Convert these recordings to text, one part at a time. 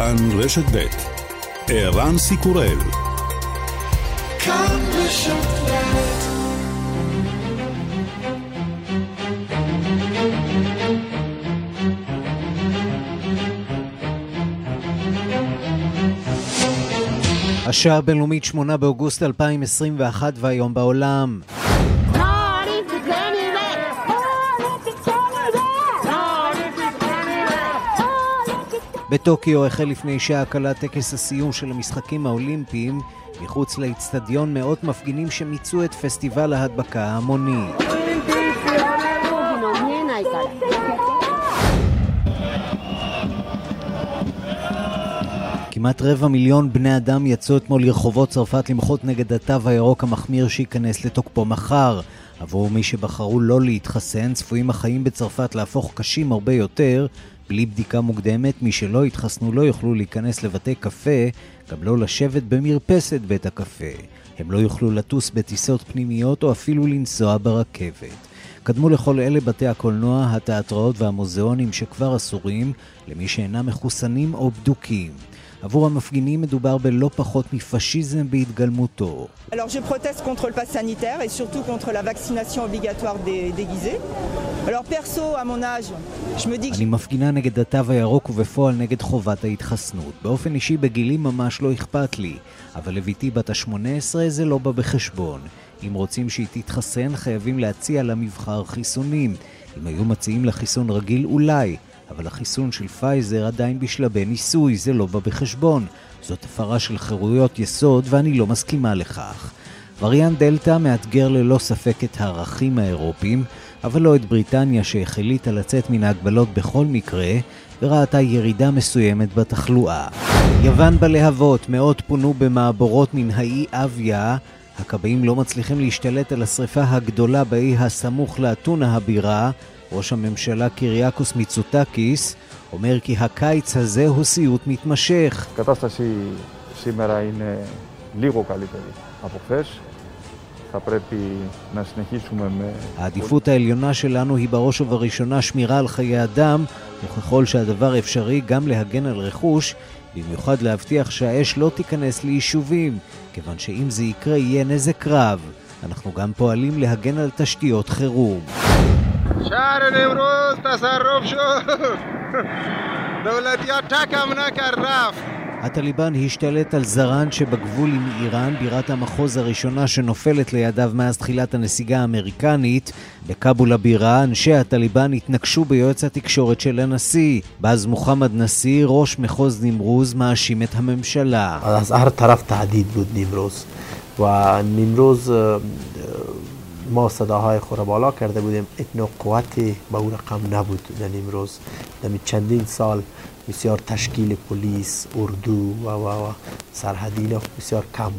כאן רשת ב' ערן סיקורל השעה הבינלאומית 8 באוגוסט 2021 והיום בעולם. בטוקיו החל לפני שעה קלה טקס הסיום של המשחקים האולימפיים. מחוץ לאצטדיון מאות מפגינים שמיצו את פסטיבל ההדבקה ההמוני. כמעט רבע מיליון בני אדם יצאו אתמול לרחובות צרפת למחות נגד התו הירוק המחמיר שייכנס לתוקפו מחר. עבור מי שבחרו לא להתחסן, צפויים החיים בצרפת להפוך קשים הרבה יותר. בלי בדיקה מוקדמת, מי שלא התחסנו לא יוכלו להיכנס לבתי קפה, גם לא לשבת במרפסת בית הקפה. הם לא יוכלו לטוס בטיסות פנימיות או אפילו לנסוע ברכבת. קדמו לכל אלה בתי הקולנוע, התיאטראות והמוזיאונים שכבר אסורים למי שאינם מחוסנים או בדוקים. עבור המפגינים מדובר בלא פחות מפשיזם בהתגלמותו. Alors je proteste contre le pass sanitaire et surtout contre la vaccination obligatoire déguisée. Alors perso, à mon âge, je me dis. אני מפגינה נגד התו הירוק ובפועל נגד חובת ההתחסנות. באופן אישי בגילי ממש לא אכפת לי, אבל לביתי בת ה-18 זה לא בא בחשבון. אם רוצים שהיא תתחסן, חייבים להציע לה מבחר חיסונים. אם היו מציעים לה חיסון רגיל, אולי. אבל החיסון של פייזר עדיין בשלבי ניסוי, זה לא בא בחשבון. זאת הפרה של חירויות יסוד ואני לא מסכימה לכך. וריאן דלתא מאתגר ללא ספק את הערכים האירופיים, אבל לא את בריטניה שהחליטה לצאת מן ההגבלות בכל מקרה, וראתה ירידה מסוימת בתחלואה. יוון בלהבות, מאות פונו במעבורות מן האי אביה, הכבאים לא מצליחים להשתלט על השרפה הגדולה באי הסמוך לאתונה הבירה, ראש הממשלה קיריאקוס מיצוטקיס אומר כי הקיץ הזה הוא סיוט מתמשך. העדיפות העליונה שלנו היא בראש ובראשונה שמירה על חיי אדם, וככל שהדבר אפשרי גם להגן על רכוש, במיוחד להבטיח שהאש לא תיכנס ליישובים, כיוון שאם זה יקרה יהיה נזק רב. אנחנו גם פועלים להגן על תשתיות חירום. شهر امروز تصرف شد دولتیا تکم نکرد رفت הטליבן השתלט על זרן שבגבול עם איראן, בירת המחוז הראשונה שנופלת לידיו מאז תחילת הנסיגה האמריקנית. בכאבול הבירה, אנשי הטליבן התנקשו ביועץ התקשורת של הנשיא. באז מוחמד נשיא, ראש מחוז נמרוז, מאשים את הממשלה. אז הר טרף תעדיד بود נמרוז. ונמרוז ما صداهای خور بالا کرده بودیم اتنا قوتی به او رقم نبود در امروز در چندین سال بسیار تشکیل پلیس، اردو و, و, و سرحدین بسیار کم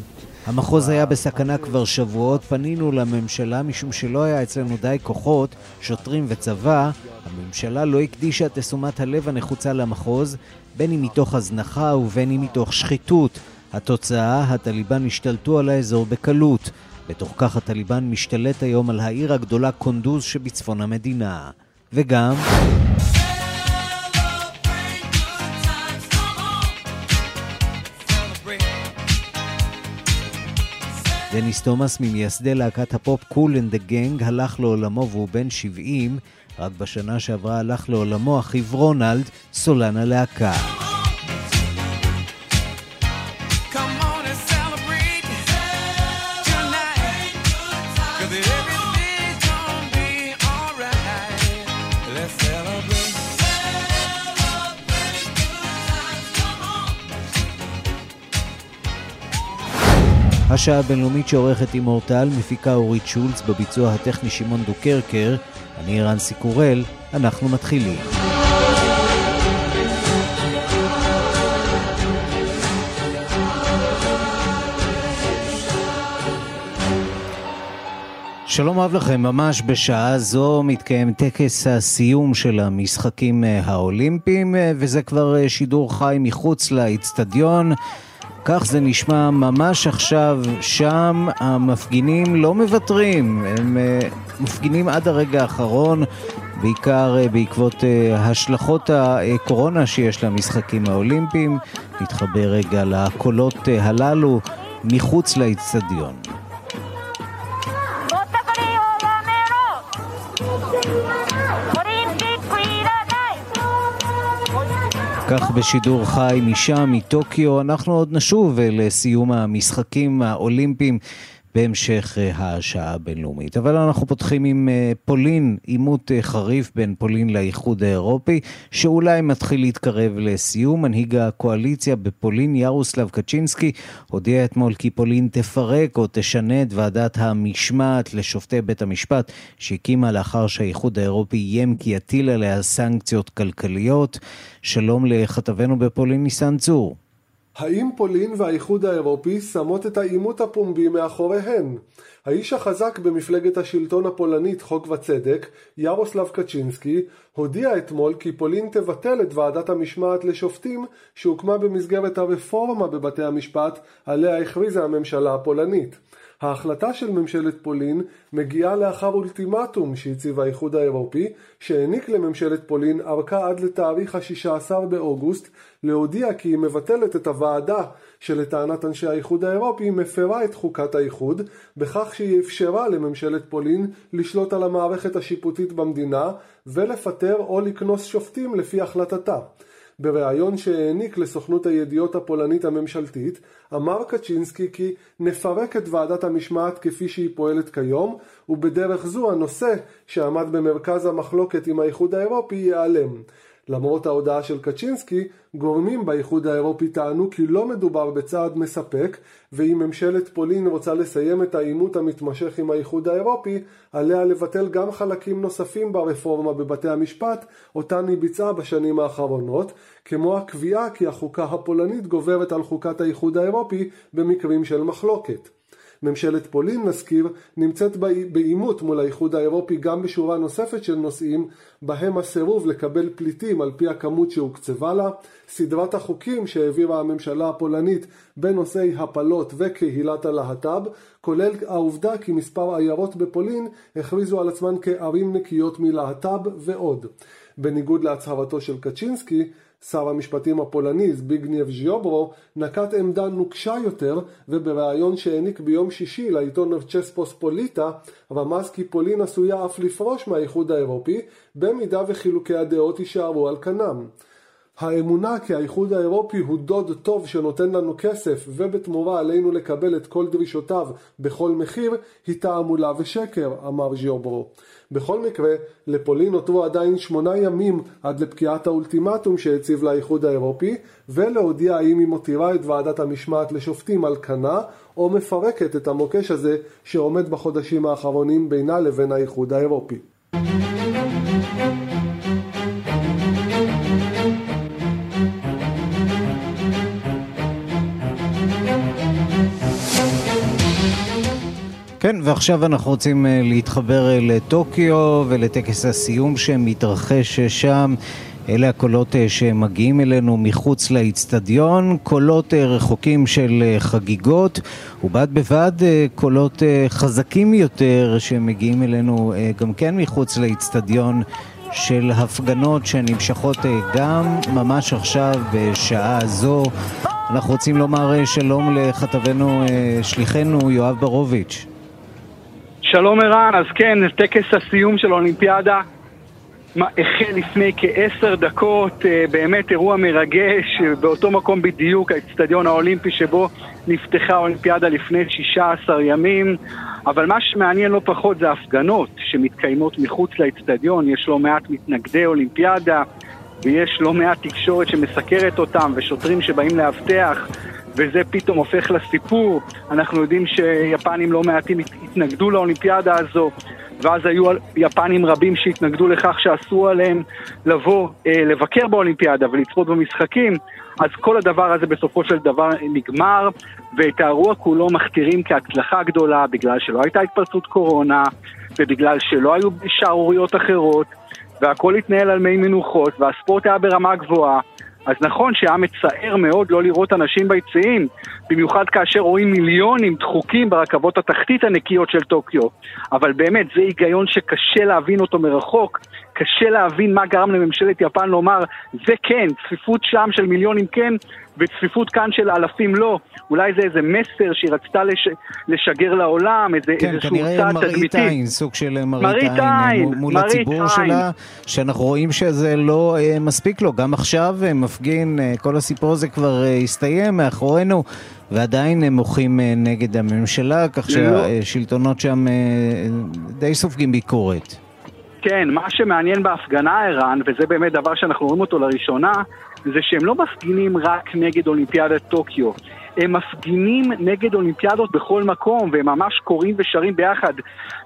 המחוז היה בסכנה כבר שבועות, פנינו לממשלה משום שלא היה אצלנו די כוחות, שוטרים וצבא. הממשלה לא הקדישה את תשומת הלב הנחוצה למחוז, בין אם מתוך הזנחה ובין אם מתוך שחיתות. התוצאה, הטליבן השתלטו על האזור בקלות. בתוך כך הטליבן משתלט היום על העיר הגדולה קונדוז שבצפון המדינה. וגם... דניס תומאס ממייסדי להקת הפופ קול אנד דה גנג הלך לעולמו והוא בן 70, רק בשנה שעברה הלך לעולמו אחיו רונלד, סולן הלהקה. השעה הבינלאומית שעורכת עם אורטל, מפיקה אורית שולץ, בביצוע הטכני שמעון דוקרקר, אני רנסי קורל, אנחנו מתחילים. שלום רב לכם, ממש בשעה זו מתקיים טקס הסיום של המשחקים האולימפיים, וזה כבר שידור חי מחוץ לאיצטדיון. כך זה נשמע ממש עכשיו, שם המפגינים לא מוותרים, הם uh, מפגינים עד הרגע האחרון בעיקר בעקבות השלכות הקורונה שיש למשחקים האולימפיים. נתחבר רגע לקולות הללו מחוץ לאצטדיון. כך בשידור חי משם, מטוקיו. אנחנו עוד נשוב לסיום המשחקים האולימפיים בהמשך אה, השעה הבינלאומית. אבל אנחנו פותחים עם אה, פולין, עימות אה, חריף בין פולין לאיחוד האירופי, שאולי מתחיל להתקרב לסיום. מנהיג הקואליציה בפולין, ירוסלב קצ'ינסקי, הודיע אתמול כי פולין תפרק או תשנה את ועדת המשמעת לשופטי בית המשפט, שהקימה לאחר שהאיחוד האירופי איים כי יטיל עליה סנקציות כלכליות. שלום לכתבנו בפולין, ניסן צור. האם פולין והאיחוד האירופי שמות את העימות הפומבי מאחוריהן? האיש החזק במפלגת השלטון הפולנית חוק וצדק, ירוסלב קצ'ינסקי, הודיע אתמול כי פולין תבטל את ועדת המשמעת לשופטים שהוקמה במסגרת הרפורמה בבתי המשפט עליה הכריזה הממשלה הפולנית. ההחלטה של ממשלת פולין מגיעה לאחר אולטימטום שהציב האיחוד האירופי, שהעניק לממשלת פולין ארכה עד לתאריך ה-16 באוגוסט להודיע כי היא מבטלת את הוועדה שלטענת אנשי האיחוד האירופי מפרה את חוקת האיחוד, בכך שהיא אפשרה לממשלת פולין לשלוט על המערכת השיפוטית במדינה ולפטר או לקנוס שופטים לפי החלטתה. בריאיון שהעניק לסוכנות הידיעות הפולנית הממשלתית, אמר קצ'ינסקי כי נפרק את ועדת המשמעת כפי שהיא פועלת כיום, ובדרך זו הנושא שעמד במרכז המחלוקת עם האיחוד האירופי ייעלם. למרות ההודעה של קצ'ינסקי, גורמים באיחוד האירופי טענו כי לא מדובר בצעד מספק, ואם ממשלת פולין רוצה לסיים את העימות המתמשך עם האיחוד האירופי, עליה לבטל גם חלקים נוספים ברפורמה בבתי המשפט, אותן היא ביצעה בשנים האחרונות, כמו הקביעה כי החוקה הפולנית גוברת על חוקת האיחוד האירופי במקרים של מחלוקת. ממשלת פולין, נזכיר, נמצאת בעימות מול האיחוד האירופי גם בשורה נוספת של נושאים, בהם הסירוב לקבל פליטים על פי הכמות שהוקצבה לה, סדרת החוקים שהעבירה הממשלה הפולנית בנושאי הפלות וקהילת הלהט"ב, כולל העובדה כי מספר עיירות בפולין הכריזו על עצמן כערים נקיות מלהט"ב ועוד. בניגוד להצהרתו של קצ'ינסקי, שר המשפטים הפולני זביגניאב ז'יוברו נקט עמדה נוקשה יותר ובריאיון שהעניק ביום שישי לעיתון צ'ספוספוליטה רמז כי פולין עשויה אף לפרוש מהאיחוד האירופי במידה וחילוקי הדעות יישארו על כנם. האמונה כי האיחוד האירופי הוא דוד טוב שנותן לנו כסף ובתמורה עלינו לקבל את כל דרישותיו בכל מחיר היא תעמולה ושקר, אמר ז'יוברו. בכל מקרה, לפולין נותרו עדיין שמונה ימים עד לפקיעת האולטימטום שהציב לאיחוד האירופי ולהודיע האם היא מותירה את ועדת המשמעת לשופטים על כנה או מפרקת את המוקש הזה שעומד בחודשים האחרונים בינה לבין האיחוד האירופי. ועכשיו אנחנו רוצים אה, להתחבר אה, לטוקיו ולטקס הסיום שמתרחש אה, שם. אלה הקולות שמגיעים אלינו מחוץ לאיצטדיון, קולות רחוקים של חגיגות, ובד בבד קולות חזקים יותר שמגיעים אלינו גם כן מחוץ לאיצטדיון של הפגנות שנמשכות גם ממש עכשיו בשעה זו. אנחנו רוצים לומר שלום לכתבנו, שליחנו יואב ברוביץ'. שלום ערן, אז כן, טקס הסיום של האולימפיאדה החל לפני כעשר דקות, אה, באמת אירוע מרגש, באותו מקום בדיוק, האצטדיון האולימפי שבו נפתחה האולימפיאדה לפני 16 ימים, אבל מה שמעניין לא פחות זה ההפגנות שמתקיימות מחוץ לאצטדיון, יש לא מעט מתנגדי אולימפיאדה ויש לא מעט תקשורת שמסקרת אותם ושוטרים שבאים לאבטח וזה פתאום הופך לסיפור. אנחנו יודעים שיפנים לא מעטים התנגדו לאולימפיאדה הזו, ואז היו יפנים רבים שהתנגדו לכך שאסור עליהם לבוא, אה, לבקר באולימפיאדה ולצפות במשחקים, אז כל הדבר הזה בסופו של דבר נגמר, ואת האירוע כולו מכתירים כהצלחה גדולה, בגלל שלא הייתה התפרצות קורונה, ובגלל שלא היו שערוריות אחרות, והכל התנהל על מי מנוחות, והספורט היה ברמה גבוהה. אז נכון שהיה מצער מאוד לא לראות אנשים ביציעים, במיוחד כאשר רואים מיליונים דחוקים ברכבות התחתית הנקיות של טוקיו. אבל באמת, זה היגיון שקשה להבין אותו מרחוק, קשה להבין מה גרם לממשלת יפן לומר, זה כן, צפיפות שם של מיליונים כן, וצפיפות כאן של אלפים לא. אולי זה איזה מסר שהיא רצתה לש... לשגר לעולם, איזה, כן, איזשהו צעד תדמיתי. כן, כנראה מראית עין, סוג של מראית עין, עין מול הציבור עין. שלה, שאנחנו רואים שזה לא אה, מספיק לו. גם עכשיו אה, מפגין, אה, כל הסיפור הזה כבר אה, הסתיים מאחורינו. ועדיין הם מוחים אה, נגד הממשלה, כך לא. שהשלטונות שם אה, די סופגים ביקורת. כן, מה שמעניין בהפגנה, ערן, וזה באמת דבר שאנחנו רואים אותו לראשונה, זה שהם לא מפגינים רק נגד אולימפיאדת טוקיו. הם מפגינים נגד אולימפיאדות בכל מקום, והם ממש קוראים ושרים ביחד.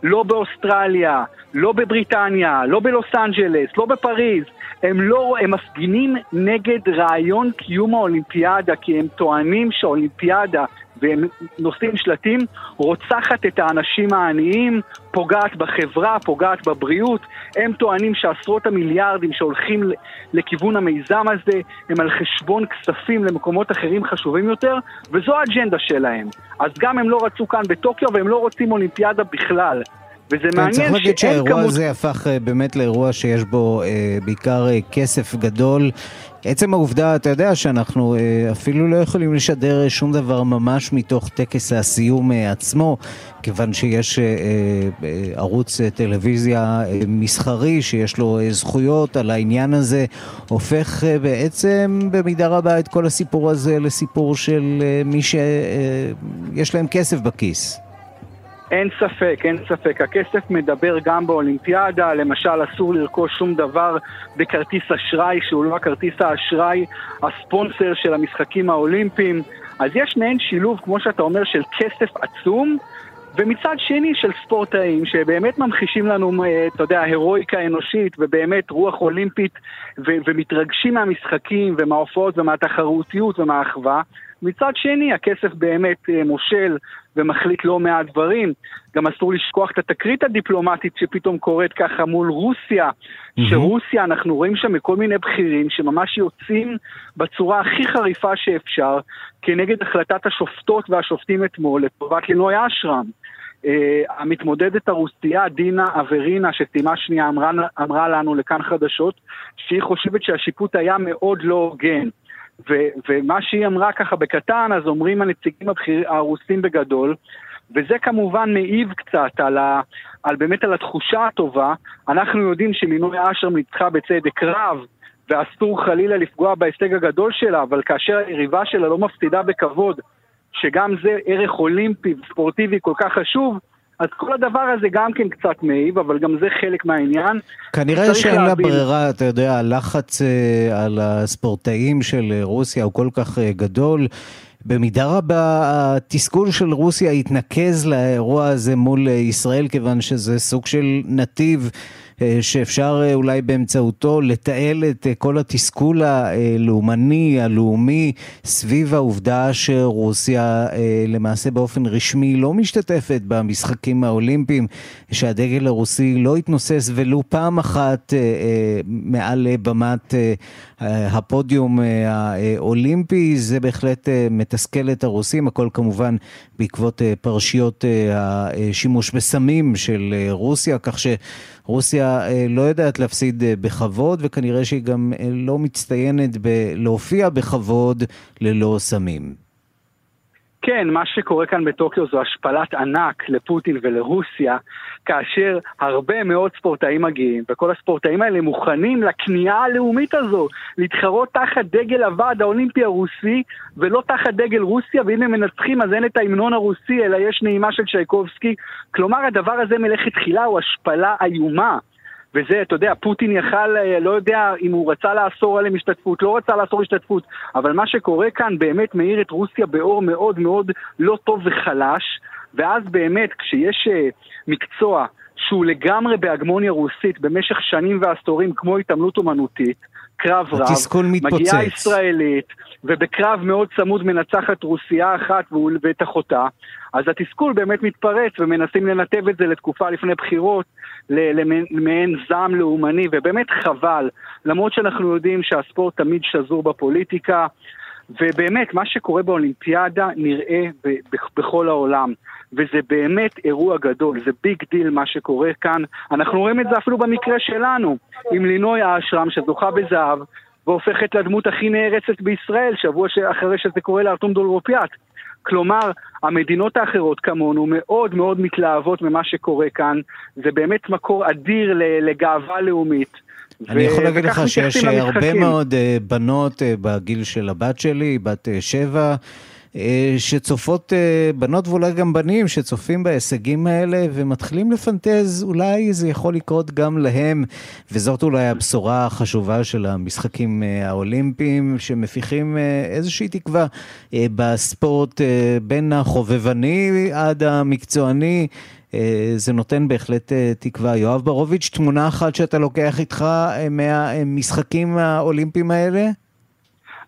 לא באוסטרליה, לא בבריטניה, לא בלוס אנג'לס, לא בפריז. הם לא, הם מפגינים נגד רעיון קיום האולימפיאדה, כי הם טוענים שהאולימפיאדה והם נושאים שלטים, רוצחת את האנשים העניים, פוגעת בחברה, פוגעת בבריאות. הם טוענים שעשרות המיליארדים שהולכים לכיוון המיזם הזה הם על חשבון כספים למקומות אחרים חשובים יותר, וזו האג'נדה שלהם. אז גם הם לא רצו כאן בטוקיו והם לא רוצים אולימפיאדה בכלל. וזה כן, מעניין צריך להגיד שהאירוע כמות... הזה הפך אה, באמת לאירוע שיש בו אה, בעיקר אה, כסף גדול. עצם העובדה, אתה יודע שאנחנו אה, אפילו לא יכולים לשדר אה, שום דבר ממש מתוך טקס הסיום אה, עצמו, כיוון שיש ערוץ טלוויזיה מסחרי שיש לו זכויות על העניין הזה, הופך בעצם במידה רבה את כל הסיפור הזה לסיפור של מי שיש להם כסף בכיס. אין ספק, אין ספק. הכסף מדבר גם באולימפיאדה, למשל אסור לרכוש שום דבר בכרטיס אשראי שהוא לא הכרטיס האשראי הספונסר של המשחקים האולימפיים. אז יש מעין שילוב, כמו שאתה אומר, של כסף עצום, ומצד שני של ספורטאים שבאמת ממחישים לנו, אה, אתה יודע, הירואיקה אנושית ובאמת רוח אולימפית ו- ומתרגשים מהמשחקים ומההופעות ומהתחרותיות ומהאחווה. מצד שני, הכסף באמת אה, מושל ומחליט לא מעט דברים. גם אסור לשכוח את התקרית הדיפלומטית שפתאום קורית ככה מול רוסיה, mm-hmm. שרוסיה, אנחנו רואים שם מכל מיני בכירים שממש יוצאים בצורה הכי חריפה שאפשר כנגד החלטת השופטות והשופטים אתמול לטובת לינוי אשרם. Uh, המתמודדת הרוסייה, דינה אברינה, שסיימה שנייה אמרה, אמרה לנו לכאן חדשות, שהיא חושבת שהשיפוט היה מאוד לא הוגן. ו- ומה שהיא אמרה ככה בקטן, אז אומרים הנציגים הבחיר, הרוסים בגדול, וזה כמובן מעיב קצת על, ה, על באמת על התחושה הטובה. אנחנו יודעים שמינוי אשר ניצחה בצדק רב, ואסור חלילה לפגוע בהישג הגדול שלה, אבל כאשר היריבה שלה לא מפסידה בכבוד, שגם זה ערך אולימפי וספורטיבי כל כך חשוב, אז כל הדבר הזה גם כן קצת מעיב, אבל גם זה חלק מהעניין. כנראה שאין לה ברירה, אתה יודע, הלחץ אה, על הספורטאים של אה, רוסיה הוא כל כך אה, גדול. במידה רבה התסכול של רוסיה התנקז לאירוע הזה מול ישראל, כיוון שזה סוג של נתיב שאפשר אה, אולי באמצעותו לתעל את אה, כל התסכול הלאומני, הלאומי, סביב העובדה שרוסיה למעשה באופן רשמי לא משתתפת במשחקים האולימפיים, שהדגל הרוסי לא התנוסס ולו פעם אחת מעל במת הפודיום האולימפי, זה בהחלט מתסכל את הרוסים, הכל כמובן בעקבות פרשיות השימוש בסמים של רוסיה, כך שרוסיה לא יודעת להפסיד בכבוד, וכנראה שהיא גם לא מצטיינת בלהופיע בכבוד ללא סמים. כן, מה שקורה כאן בטוקיו זו השפלת ענק לפוטין ולרוסיה, כאשר הרבה מאוד ספורטאים מגיעים, וכל הספורטאים האלה מוכנים לכניעה הלאומית הזו, להתחרות תחת דגל הוועד האולימפי הרוסי, ולא תחת דגל רוסיה, ואם הם מנצחים אז אין את ההמנון הרוסי, אלא יש נעימה של צ'ייקובסקי. כלומר, הדבר הזה מלאכת תחילה הוא השפלה איומה. וזה, אתה יודע, פוטין יכל, אה, לא יודע אם הוא רצה לאסור עליהם השתתפות, לא רצה לאסור השתתפות, אבל מה שקורה כאן באמת מאיר את רוסיה באור מאוד מאוד לא טוב וחלש, ואז באמת, כשיש אה, מקצוע שהוא לגמרי בהגמוניה רוסית במשך שנים ועשורים, כמו התעמלות אומנותית, קרב רב, מגיעה ישראלית, ובקרב מאוד צמוד מנצחת רוסייה אחת ואת אחותה, אז התסכול באמת מתפרץ ומנסים לנתב את זה לתקופה לפני בחירות, למעין זעם לאומני, ובאמת חבל, למרות שאנחנו יודעים שהספורט תמיד שזור בפוליטיקה, ובאמת, מה שקורה באולימפיאדה נראה בכל העולם. וזה באמת אירוע גדול, זה big deal מה שקורה כאן. אנחנו רואים את זה אפילו במקרה שלנו, עם לינוי האשרם שזוכה בזהב, והופכת לדמות הכי נערצת בישראל, שבוע אחרי שזה קורה לארתום דולרופיאט. כלומר, המדינות האחרות כמונו מאוד מאוד מתלהבות ממה שקורה כאן. זה באמת מקור אדיר לגאווה לאומית. אני יכול להגיד לך שיש הרבה מאוד אה, בנות אה, בגיל של הבת שלי, בת אה, שבע. אה, שצופות אה, בנות ואולי גם בנים שצופים בהישגים האלה ומתחילים לפנטז, אולי זה יכול לקרות גם להם, וזאת אולי הבשורה החשובה של המשחקים אה, האולימפיים, שמפיחים איזושהי תקווה בספורט בין החובבני עד המקצועני. זה נותן בהחלט תקווה. יואב ברוביץ', תמונה אחת שאתה לוקח איתך מהמשחקים האולימפיים האלה?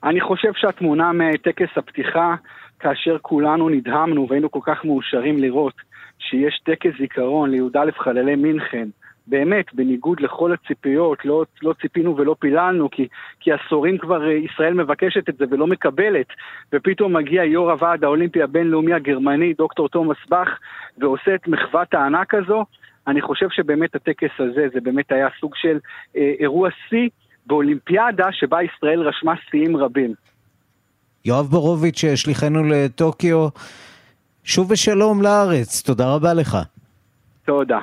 אני חושב שהתמונה מטקס הפתיחה, כאשר כולנו נדהמנו והיינו כל כך מאושרים לראות שיש טקס זיכרון לי"א חללי מינכן, באמת, בניגוד לכל הציפיות, לא, לא ציפינו ולא פיללנו, כי, כי עשורים כבר אה, ישראל מבקשת את זה ולא מקבלת, ופתאום מגיע יו"ר הוועד האולימפי הבינלאומי הגרמני, דוקטור תומאס באך, ועושה את מחוות הענק הזו. אני חושב שבאמת הטקס הזה, זה באמת היה סוג של אה, אירוע שיא באולימפיאדה שבה ישראל רשמה שיאים רבים. יואב בורוביץ', שליחנו לטוקיו, שוב בשלום לארץ, תודה רבה לך. תודה.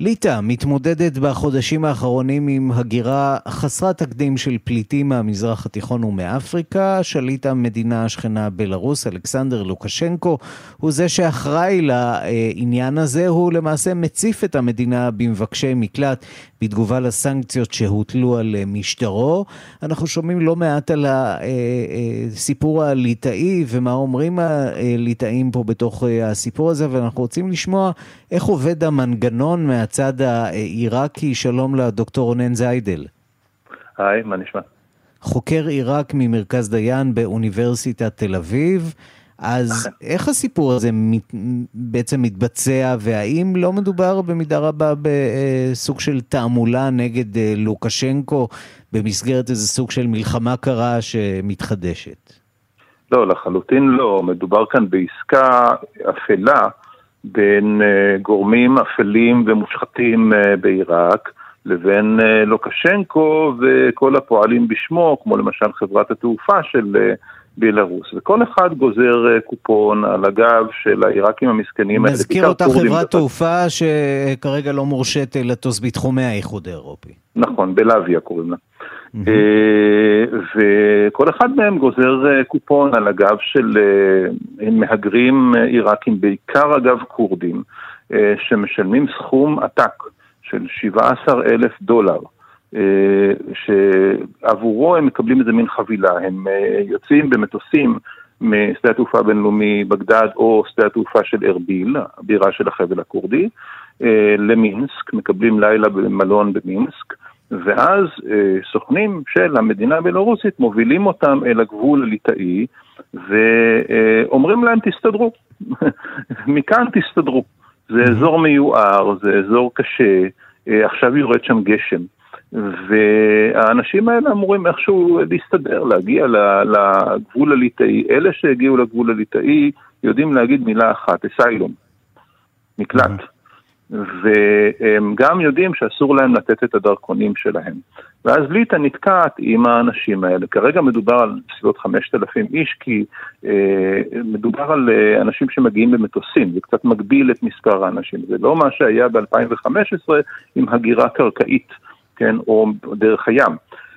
ליטא מתמודדת בחודשים האחרונים עם הגירה חסרת תקדים של פליטים מהמזרח התיכון ומאפריקה. שליט המדינה השכנה בלרוס, אלכסנדר לוקשנקו, הוא זה שאחראי לעניין הזה. הוא למעשה מציף את המדינה במבקשי מקלט בתגובה לסנקציות שהוטלו על משטרו. אנחנו שומעים לא מעט על הסיפור הליטאי ומה אומרים הליטאים פה בתוך הסיפור הזה, ואנחנו רוצים לשמוע איך עובד המנגנון מה... מהצד העיראקי, שלום לדוקטור רונן זיידל. היי, מה נשמע? חוקר עיראק ממרכז דיין באוניברסיטת תל אביב. אז איך הסיפור הזה מת, בעצם מתבצע, והאם לא מדובר במידה רבה בסוג של תעמולה נגד אה, לוקשנקו במסגרת איזה סוג של מלחמה קרה שמתחדשת? לא, לחלוטין לא. מדובר כאן בעסקה אפלה בין uh, גורמים אפלים ומושחתים בעיראק לבין לוקשנקו וכל הפועלים בשמו, כמו למשל חברת התעופה של בלרוס. וכל אחד גוזר uh, קופון על הגב של העיראקים המסכנים האלה. נזכיר אותה חברת תעופה שכרגע לא מורשית לטוס בתחומי האיחוד האירופי. נכון, בלאביה קוראים לה. אה, וכל אחד מהם גוזר אה, קופון על הגב של אה, מהגרים עיראקים, בעיקר אגב כורדים, שמשלמים סכום עתק של 17 אלף דולר. שעבורו הם מקבלים איזה מין חבילה, הם יוצאים במטוסים משדה התעופה הבינלאומי בגדד או שדה התעופה של ארביל, הבירה של החבל הכורדי, למינסק, מקבלים לילה במלון במינסק, ואז אה, סוכנים של המדינה הבלורוסית מובילים אותם אל הגבול הליטאי ואומרים להם תסתדרו, מכאן תסתדרו. זה אזור מיוער, זה אזור קשה, אה, עכשיו יורד שם גשם. והאנשים האלה אמורים איכשהו להסתדר, להגיע לגבול הליטאי. אלה שהגיעו לגבול הליטאי יודעים להגיד מילה אחת, אסיילום, מקלט. והם גם יודעים שאסור להם לתת את הדרכונים שלהם. ואז ליטא נתקעת עם האנשים האלה. כרגע מדובר על סביבות 5,000 איש, כי אה, מדובר על אה, אנשים שמגיעים במטוסים, זה קצת מגביל את מספר האנשים. זה לא מה שהיה ב-2015 עם הגירה קרקעית, כן, או דרך הים.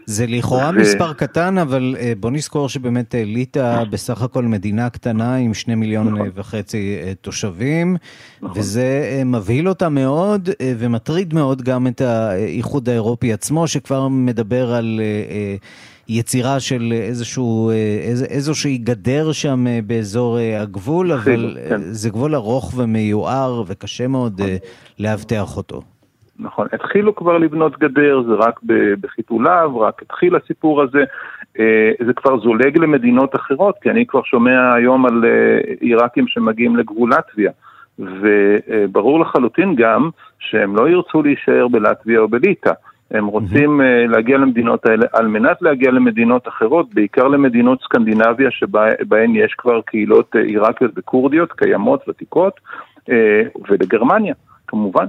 זה לכאורה ו... מספר קטן, אבל uh, בוא נזכור שבאמת אה, ליטא בסך הכל מדינה קטנה עם שני מיליון נכון. אה, וחצי uh, תושבים, נכון. וזה מבהיל אותה מאוד ומטריד מאוד גם את האיחוד האירופי עצמו, שכבר מדבר על... יצירה של איזשהו, איז, איזושהי גדר שם באזור הגבול, אבל כן. זה גבול ארוך ומיוער וקשה מאוד לאבטח אותו. נכון, התחילו כבר לבנות גדר, זה רק בחיתוליו, רק התחיל הסיפור הזה, אה, זה כבר זולג למדינות אחרות, כי אני כבר שומע היום על אה, עיראקים שמגיעים לגבול לטביה, וברור לחלוטין גם שהם לא ירצו להישאר בלטביה או בליטא. הם רוצים mm-hmm. להגיע למדינות האלה על מנת להגיע למדינות אחרות, בעיקר למדינות סקנדינביה שבהן יש כבר קהילות עיראקיות וכורדיות קיימות, ותיקות, ולגרמניה, כמובן.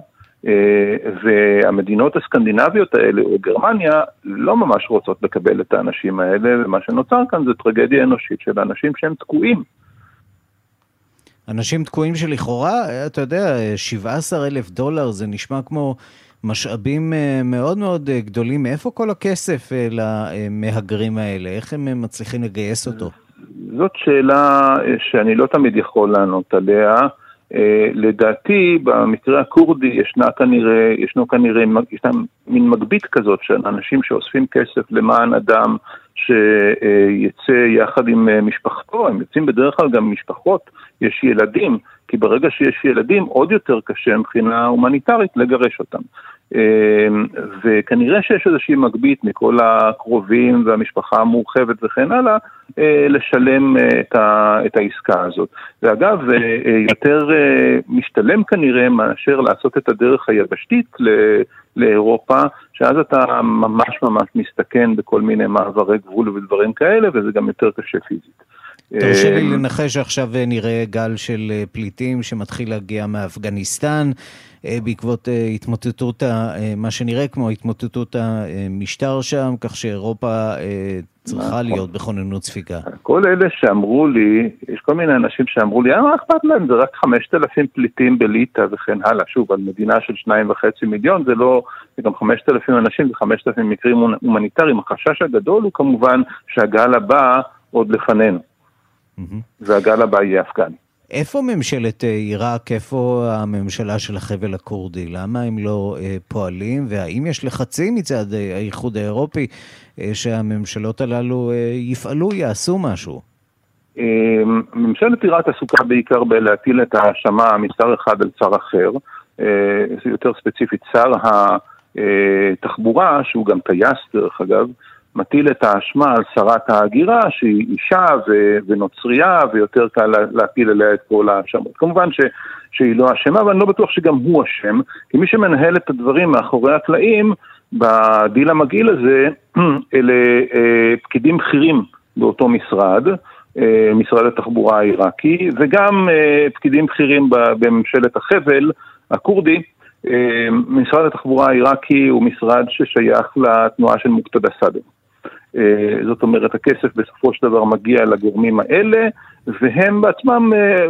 והמדינות הסקנדינביות האלה, או גרמניה, לא ממש רוצות לקבל את האנשים האלה, ומה שנוצר כאן זה טרגדיה אנושית של אנשים שהם תקועים. אנשים תקועים שלכאורה, אתה יודע, 17 אלף דולר זה נשמע כמו משאבים אה, מאוד מאוד אה, גדולים. מאיפה כל הכסף אה, למהגרים האלה? איך הם מצליחים לגייס אותו? זאת שאלה שאני לא תמיד יכול לענות עליה. לדעתי, במקרה הכורדי ישנה כנראה, ישנו כנראה, ישנה מין מגבית כזאת של אנשים שאוספים כסף למען אדם שיצא יחד עם משפחתו, הם יוצאים בדרך כלל גם משפחות, יש ילדים, כי ברגע שיש ילדים עוד יותר קשה מבחינה הומניטרית לגרש אותם. אמ, וכנראה שיש איזושהי מגבית מכל הקרובים והמשפחה המורחבת וכן הלאה, אה, לשלם אה, את העסקה הזאת. ואגב, אה, יותר משתלם כנראה מאשר לעשות את הדרך היבשתית לאירופה, שאז אתה ממש ממש מסתכן בכל מיני מעברי גבול ודברים כאלה, וזה גם יותר קשה פיזית. תרשה לי לנחש שעכשיו נראה גל של פליטים שמתחיל להגיע מאפגניסטן. אה, בעקבות אה, התמוטטות, אה, מה שנראה כמו התמוטטות המשטר שם, כך שאירופה צריכה נכון. להיות בכוננות ספיגה. כל אלה שאמרו לי, יש כל מיני אנשים שאמרו לי, מה אכפת להם, זה רק 5,000 פליטים בליטא וכן הלאה. שוב, על מדינה של 2.5 מיליון, זה לא, זה גם 5,000 אנשים, זה 5,000 מקרים הומניטריים. החשש הגדול הוא כמובן שהגל הבא עוד לפנינו. והגל הבא יהיה אפגני. איפה ממשלת אה, עיראק, איפה הממשלה של החבל הכורדי? למה הם לא אה, פועלים? והאם יש לחצים מצד אה, האיחוד האירופי שהממשלות הללו יפעלו, יעשו משהו? ממשלת עיראק עסוקה בעיקר בלהטיל את ההאשמה משר אחד על שר אחר, יותר ספציפית שר התחבורה, שהוא גם טייס דרך אגב, מטיל את האשמה על שרת ההגירה שהיא אישה ו- ונוצרייה ויותר קל להפיל עליה את כל האשמות. כמובן ש- שהיא לא אשמה ואני לא בטוח שגם הוא אשם, כי מי שמנהל את הדברים מאחורי הקלעים בדיל המגעיל הזה אלה אה, פקידים בכירים באותו משרד, אה, משרד התחבורה העיראקי וגם אה, פקידים בכירים בממשלת החבל הכורדי אה, משרד התחבורה העיראקי הוא משרד ששייך לתנועה של מוקתדה סאדר. אה, זאת אומרת, הכסף בסופו של דבר מגיע לגורמים האלה, והם בעצמם אה,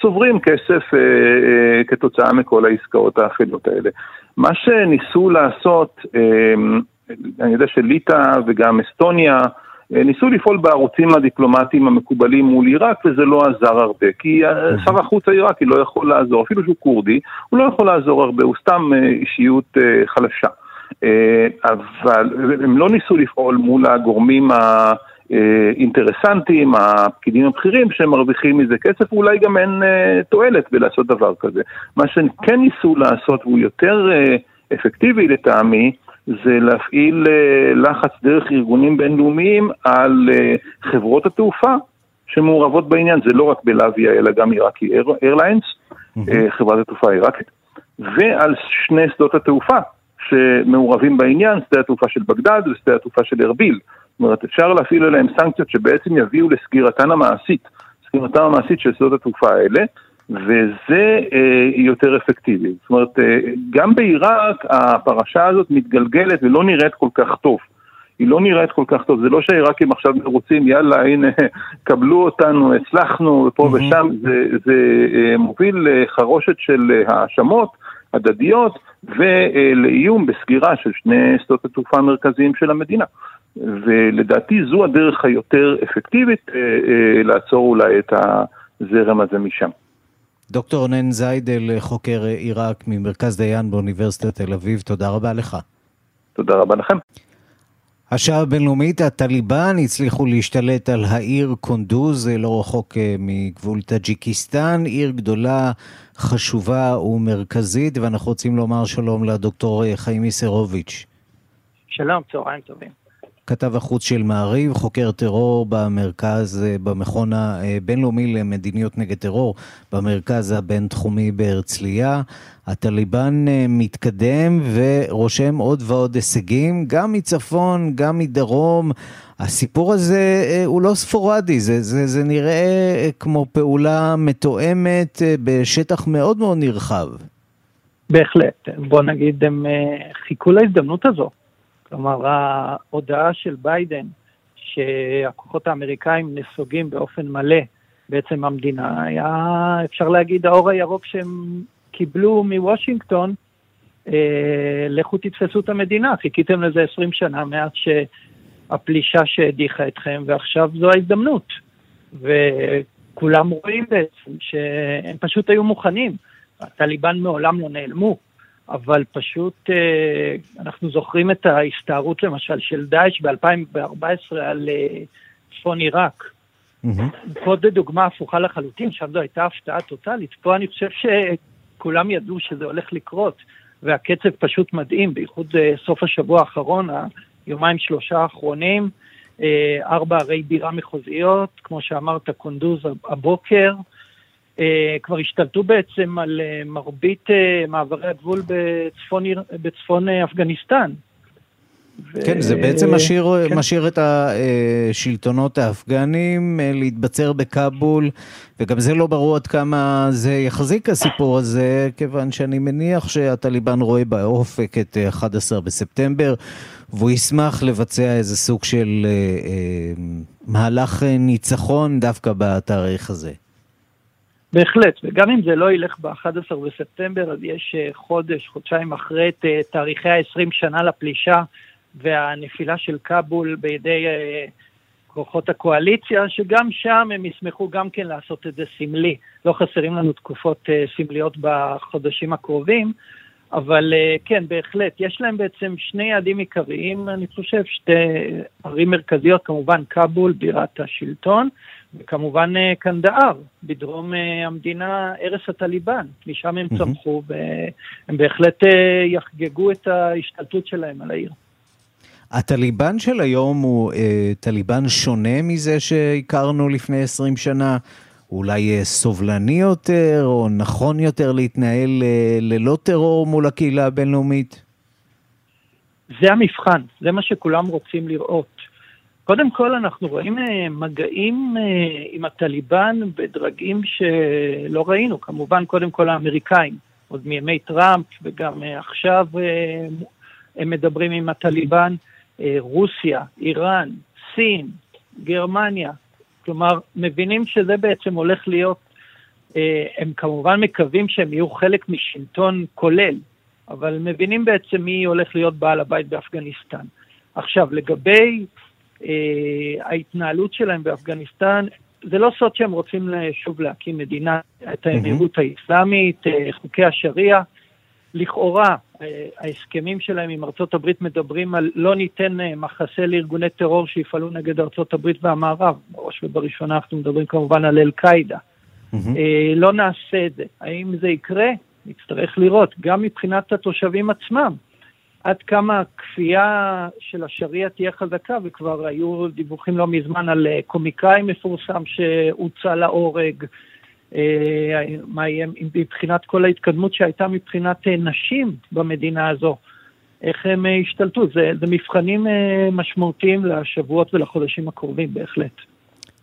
צוברים כסף אה, כתוצאה מכל העסקאות האפלות האלה. מה שניסו לעשות, אני יודע שליטא וגם אסטוניה, ניסו לפעול בערוצים הדיפלומטיים המקובלים מול עיראק וזה לא עזר הרבה כי שר החוץ העיראקי לא יכול לעזור, אפילו שהוא כורדי, הוא לא יכול לעזור הרבה, הוא סתם אישיות חלשה. אה, אבל הם לא ניסו לפעול מול הגורמים האינטרסנטיים, הפקידים הבכירים שמרוויחים מזה כסף, ואולי גם אין אה, תועלת בלעשות דבר כזה. מה שהם כן ניסו לעשות, והוא יותר אה, אפקטיבי לטעמי, זה להפעיל לחץ דרך ארגונים בינלאומיים על חברות התעופה שמעורבות בעניין, זה לא רק בלאביה אלא גם עיראקי איירליינס, חברת התעופה העיראקית, ועל שני שדות התעופה שמעורבים בעניין, שדה התעופה של בגדד ושדה התעופה של ארביל. זאת אומרת, אפשר להפעיל עליהם סנקציות שבעצם יביאו לסגירתן המעשית, סגירתן המעשית של שדות התעופה האלה, וזה אה, יותר אפקטיבי. זאת אומרת, אה, גם בעיראק הפרשה הזאת מתגלגלת ולא נראית כל כך טוב. היא לא נראית כל כך טוב, זה לא שהעיראקים עכשיו מרוצים, יאללה, הנה, קבלו אותנו, הצלחנו, פה mm-hmm. ושם, זה, זה אה, מוביל לחרושת של אה, האשמות הדדיות, ולאיום בסגירה של שני שדות התעופה המרכזיים של המדינה. ולדעתי זו הדרך היותר אפקטיבית אה, אה, לעצור אולי את הזרם הזה משם. דוקטור רונן זיידל, חוקר עיראק ממרכז דיין באוניברסיטת תל אביב, תודה רבה לך. תודה רבה לכם. השעה הבינלאומית, הטליבן הצליחו להשתלט על העיר קונדוז, לא רחוק אה, מגבול טאג'יקיסטן, עיר גדולה, חשובה ומרכזית, ואנחנו רוצים לומר שלום לדוקטור אה, חיים איסרוביץ'. שלום, צהריים טובים. כתב החוץ של מעריב, חוקר טרור במרכז, במכון הבינלאומי למדיניות נגד טרור, במרכז הבינתחומי בהרצליה. הטליבן מתקדם ורושם עוד ועוד הישגים, גם מצפון, גם מדרום. הסיפור הזה הוא לא ספורדי, זה, זה, זה נראה כמו פעולה מתואמת בשטח מאוד מאוד נרחב. בהחלט. בוא נגיד, הם חיכו להזדמנות הזו. כלומר, ההודעה של ביידן שהכוחות האמריקאים נסוגים באופן מלא בעצם המדינה, היה, אפשר להגיד, האור הירוק שהם קיבלו מוושינגטון, אה, לכו תתפסו את המדינה, חיכיתם לזה 20 שנה מאז שהפלישה שהדיחה אתכם, ועכשיו זו ההזדמנות. וכולם רואים בעצם שהם פשוט היו מוכנים. הטליבן מעולם לא נעלמו. אבל פשוט אה, אנחנו זוכרים את ההסתערות למשל של דאעש ב-2014 על אה, צפון עיראק. Mm-hmm. פה זו דוגמה הפוכה לחלוטין, שם זו הייתה הפתעה טוטאלית. פה אני חושב שכולם ידעו שזה הולך לקרות, והקצב פשוט מדהים, בייחוד אה, סוף השבוע האחרון, היומיים שלושה האחרונים, ארבע ערי בירה מחוזיות, כמו שאמרת, קונדוז הבוקר, כבר השתלטו בעצם על אה, מרבית אה, מעברי הגבול בצפון, בצפון אפגניסטן. כן, זה בעצם משאיר, כן. משאיר את השלטונות האפגנים להתבצר בכאבול, וגם זה לא ברור עד כמה זה יחזיק הסיפור הזה, כיוון שאני מניח שהטליבן רואה באופק את 11 בספטמבר, והוא ישמח לבצע איזה סוג של אה, אה, מהלך ניצחון דווקא בתאריך הזה. בהחלט, וגם אם זה לא ילך ב-11 בספטמבר, אז יש אה, חודש, חודשיים אחרי את אה, תאריכי ה-20 שנה לפלישה והנפילה של כבול בידי uh, כוחות הקואליציה, שגם שם הם ישמחו גם כן לעשות את זה סמלי. לא חסרים לנו תקופות סמליות בחודשים הקרובים, אבל כן, בהחלט, יש להם בעצם שני יעדים עיקריים, אני חושב, שתי ערים מרכזיות, כמובן כבול, בירת השלטון, וכמובן אה, קנדאר, בדרום אה, המדינה, ערש הטליבן, משם הם mm-hmm. צמחו, והם בהחלט אה, יחגגו את ההשתלטות שלהם על העיר. הטליבן של היום הוא אה, טליבן שונה מזה שהכרנו לפני 20 שנה? אולי סובלני יותר, או נכון יותר להתנהל אה, ללא טרור מול הקהילה הבינלאומית? זה המבחן, זה מה שכולם רוצים לראות. קודם כל אנחנו רואים אה, מגעים אה, עם הטליבן בדרגים שלא ראינו, כמובן קודם כל האמריקאים, עוד מימי טראמפ וגם אה, עכשיו הם מדברים עם הטליבן, רוסיה, איראן, סין, גרמניה, כלומר מבינים שזה בעצם הולך להיות, הם כמובן מקווים שהם יהיו חלק משלטון כולל, אבל מבינים בעצם מי הולך להיות בעל הבית באפגניסטן. עכשיו לגבי ההתנהלות שלהם באפגניסטן, זה לא סוד שהם רוצים שוב להקים מדינה, את האמירות האסלאמית, אה, חוקי השריעה. לכאורה, אה, ההסכמים שלהם עם ארצות הברית מדברים על לא ניתן מחסה לארגוני טרור שיפעלו נגד ארצות הברית והמערב. בראש ובראשונה אנחנו מדברים כמובן על אל-קאעידה. Mm-hmm. לא נעשה את זה. האם זה יקרה? נצטרך לראות, גם מבחינת התושבים עצמם. עד כמה הכפייה של השריעה תהיה חזקה, וכבר היו דיווחים לא מזמן על אה, קומיקאי מפורסם שהוצא להורג, אה, מה יהיה מבחינת כל ההתקדמות שהייתה מבחינת אה, נשים במדינה הזו, איך הם השתלטו, זה, זה מבחנים משמעותיים לשבועות ולחודשים הקרובים בהחלט.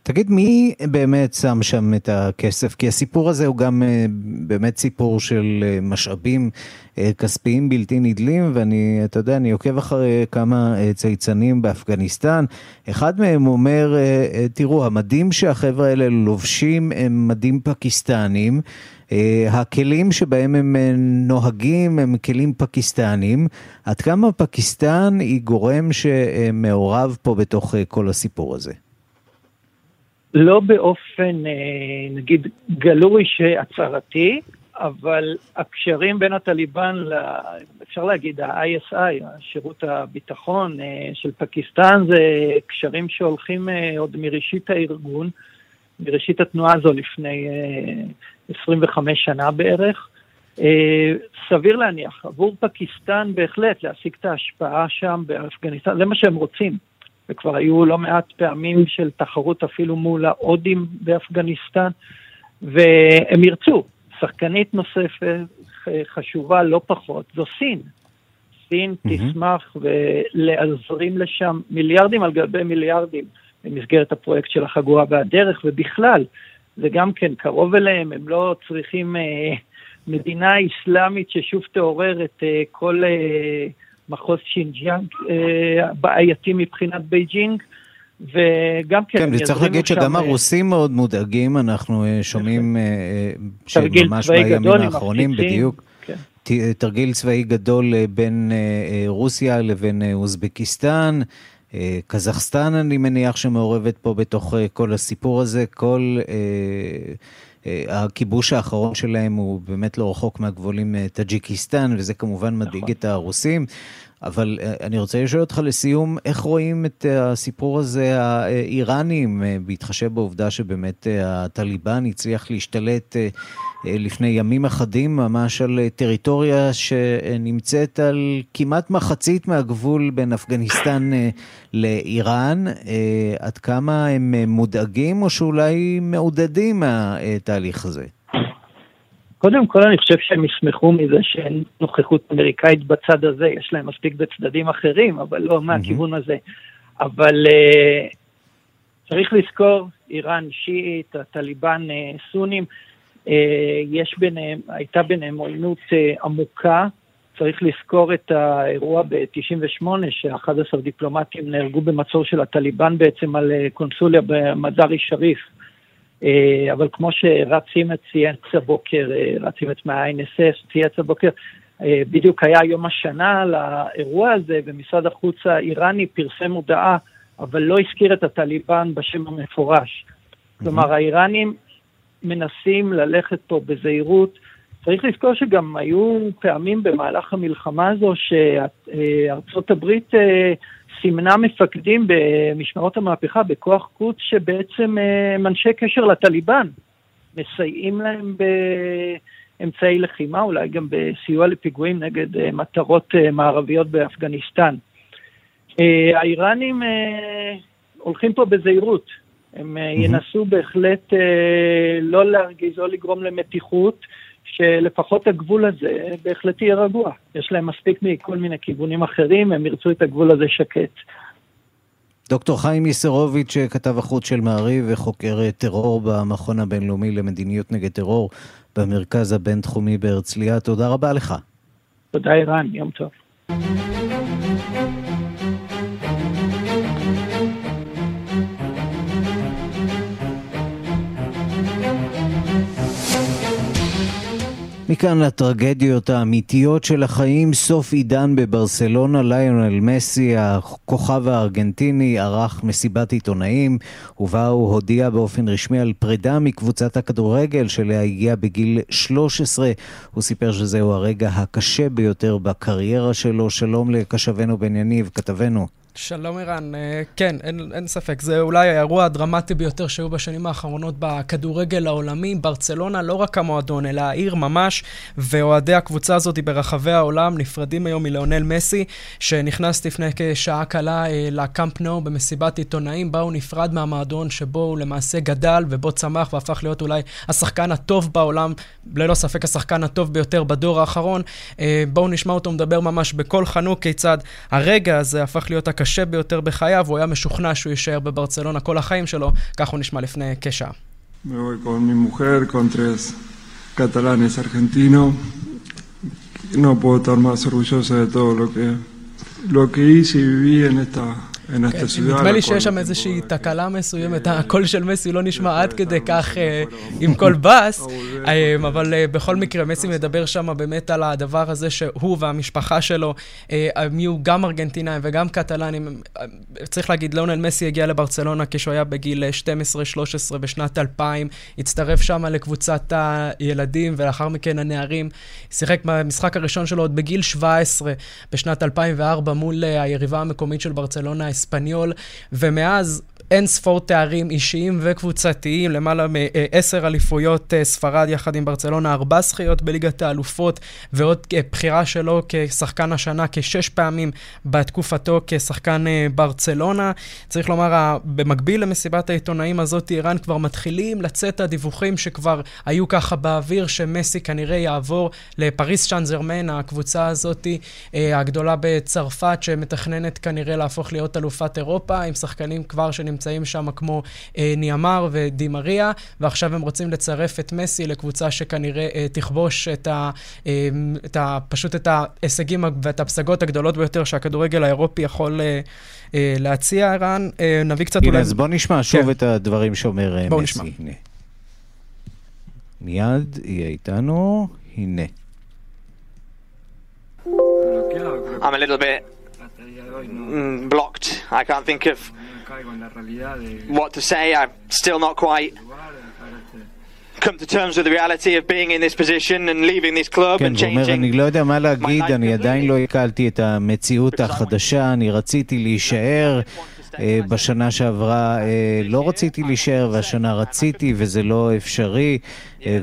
תגיד, מי באמת שם שם את הכסף? כי הסיפור הזה הוא גם אה, באמת סיפור של אה, משאבים אה, כספיים בלתי נדלים, ואני, אתה יודע, אני עוקב אחרי כמה צייצנים באפגניסטן. אחד מהם אומר, תראו, המדים שהחבר'ה האלה לובשים הם מדים פקיסטנים. הכלים שבהם הם נוהגים הם כלים פקיסטנים. עד כמה פקיסטן היא גורם שמעורב פה בתוך כל הסיפור הזה? לא באופן, אה, נגיד, גלוי שהצהרתי, אבל הקשרים בין הטליבן, ל, אפשר להגיד, ה-ISI, השירות הביטחון אה, של פקיסטן, זה קשרים שהולכים אה, עוד מראשית הארגון, מראשית התנועה הזו לפני 25 שנה בערך. סביר להניח, עבור פקיסטן בהחלט להשיג את ההשפעה שם באפגניסטן, זה מה שהם רוצים. וכבר היו לא מעט פעמים של תחרות אפילו מול ההודים באפגניסטן, והם ירצו. שחקנית נוספת חשובה לא פחות, זו סין. סין mm-hmm. תשמח ולהזרים לשם מיליארדים על גבי מיליארדים במסגרת הפרויקט של החגורה והדרך, ובכלל, זה גם כן קרוב אליהם, הם לא צריכים אה, מדינה אסלאמית ששוב תעורר את אה, כל אה, שינג'יאנג אה, בעייתי מבחינת בייג'ינג. וגם כן, כן, וצריך להגיד שגם אה, הרוסים מאוד מודאגים, אנחנו אה, שומעים שממש בימים האחרונים, בדיוק, כן. תרגיל צבאי גדול בין רוסיה לבין אוזבקיסטן. קזחסטן, אני מניח שמעורבת פה בתוך כל הסיפור הזה. כל הכיבוש האחרון שלהם הוא באמת לא רחוק מהגבול עם טאג'יקיסטן, וזה כמובן מדאיג נכון. את הרוסים. אבל אה, אני רוצה לשאול אותך לסיום, איך רואים את אה, הסיפור הזה האיראנים, אה, בהתחשב בעובדה שבאמת הטליבן הצליח להשתלט לפני ימים אחדים ממש על טריטוריה שנמצאת על כמעט מחצית מהגבול בין אפגניסטן לאיראן. עד כמה הם מודאגים או שאולי מעודדים מהתהליך הזה? קודם כל אני חושב שהם ישמחו מזה שאין נוכחות אמריקאית בצד הזה, יש להם מספיק בצדדים אחרים, אבל לא מהכיוון הזה. אבל uh, צריך לזכור, איראן שיעית, הטליבן uh, סונים, uh, יש ביניהם, הייתה ביניהם עוינות uh, עמוקה. צריך לזכור את האירוע ב-98, ש-11 דיפלומטים נהרגו במצור של הטליבן בעצם על קונסוליה במזארי שריף. אה, אבל כמו שרצימת ציין הבוקר, אה, רצימת מה-INSS צייץ הבוקר, אה, בדיוק היה יום השנה לאירוע הזה, ומשרד החוץ האיראני פרסם הודעה, אבל לא הזכיר את הטליבן בשם המפורש. כלומר, האיראנים מנסים ללכת פה בזהירות. צריך לזכור שגם היו פעמים במהלך המלחמה הזו שארצות הברית סימנה מפקדים במשמרות המהפכה בכוח קוץ שבעצם הם אנשי קשר לטליבן, מסייעים להם באמצעי לחימה, אולי גם בסיוע לפיגועים נגד אה, מטרות אה, מערביות באפגניסטן. אה, האיראנים הולכים פה בזהירות, הם ינסו בהחלט לא להרגיז או לגרום למתיחות. שלפחות הגבול הזה בהחלט יהיה רגוע. יש להם מספיק מכל מיני כיוונים אחרים, הם ירצו את הגבול הזה שקט. דוקטור חיים יסרוביץ', כתב החוץ של מעריב וחוקר טרור במכון הבינלאומי למדיניות נגד טרור במרכז הבינתחומי בהרצליה, תודה רבה לך. תודה ערן, יום טוב. מכאן לטרגדיות האמיתיות של החיים, סוף עידן בברסלונה, ליונל מסי, הכוכב הארגנטיני, ערך מסיבת עיתונאים, ובה הוא הודיע באופן רשמי על פרידה מקבוצת הכדורגל שאליה הגיע בגיל 13. הוא סיפר שזהו הרגע הקשה ביותר בקריירה שלו. שלום לקשבנו בן יניב, כתבנו. שלום ערן, אה, כן, אין, אין ספק, זה אולי האירוע הדרמטי ביותר שהיו בשנים האחרונות בכדורגל העולמי. ברצלונה, לא רק המועדון, אלא העיר ממש, ואוהדי הקבוצה הזאת ברחבי העולם נפרדים היום מליאונל מסי, שנכנס לפני כשעה קלה אה, לקאמפ נו במסיבת עיתונאים, בה הוא נפרד מהמועדון שבו הוא למעשה גדל ובו צמח והפך להיות אולי השחקן הטוב בעולם, ללא ספק השחקן הטוב ביותר בדור האחרון. אה, בואו נשמע אותו מדבר ממש בקול חנוק כיצד הרגע הזה הפך להיות הקשה. הקשה ביותר בחייו, הוא היה משוכנע שהוא יישאר בברצלונה כל החיים שלו, כך הוא נשמע לפני כשעה. No puedo estar más orgulloso de todo lo que, lo que hice y viví en esta כן, נדמה לי שיש שם איזושהי תקלה מסוימת, הקול של מסי לא נשמע עד כדי כך אה, עם קול בס, אה, אבל אה, בכל מקרה, מסי מדבר שם באמת על הדבר הזה שהוא והמשפחה שלו, הם יהיו גם ארגנטינאים וגם קטלנים. צריך להגיד, ליאונל מסי הגיע לברצלונה כשהוא היה בגיל 12-13 בשנת 2000, הצטרף שם לקבוצת הילדים ולאחר מכן הנערים, שיחק במשחק הראשון שלו עוד בגיל 17 בשנת 2004 מול היריבה המקומית של ברצלונה, אספניול, ומאז אין ספור תארים אישיים וקבוצתיים, למעלה מעשר אליפויות ספרד יחד עם ברצלונה, ארבע זכיות בליגת האלופות, ועוד בחירה שלו כשחקן השנה כשש פעמים בתקופתו כשחקן ברצלונה. צריך לומר, במקביל למסיבת העיתונאים הזאת, איראן כבר מתחילים לצאת הדיווחים שכבר היו ככה באוויר, שמסי כנראה יעבור לפריס שאנזרמן, הקבוצה הזאת הגדולה בצרפת, שמתכננת כנראה להפוך להיות אלופת אירופה, עם שחקנים כבר שנמצאים שם כמו אה, ניאמר ודימריה, ועכשיו הם רוצים לצרף את מסי לקבוצה שכנראה אה, תכבוש את ה, אה, את ה, פשוט את ההישגים ואת הפסגות הגדולות ביותר שהכדורגל האירופי יכול אה, אה, להציע, ערן. אה, נביא קצת הנה, אולי... אז בוא נשמע שוב כן. את הדברים שאומר אה, בוא מסי. נשמע. הנה. מיד יהיה איתנו, הנה. I'm a little bit mm, blocked. I can't think of what to say. I'm still not quite come to terms with the reality of being in this position and leaving this club כן, and הוא אומר, changing. אני לא יודע מה להגיד, אני עדיין לא הקלתי את המציאות החדשה, אני רציתי להישאר. בשנה שעברה אה, לא רציתי להישאר, והשנה רציתי, וזה לא אפשרי,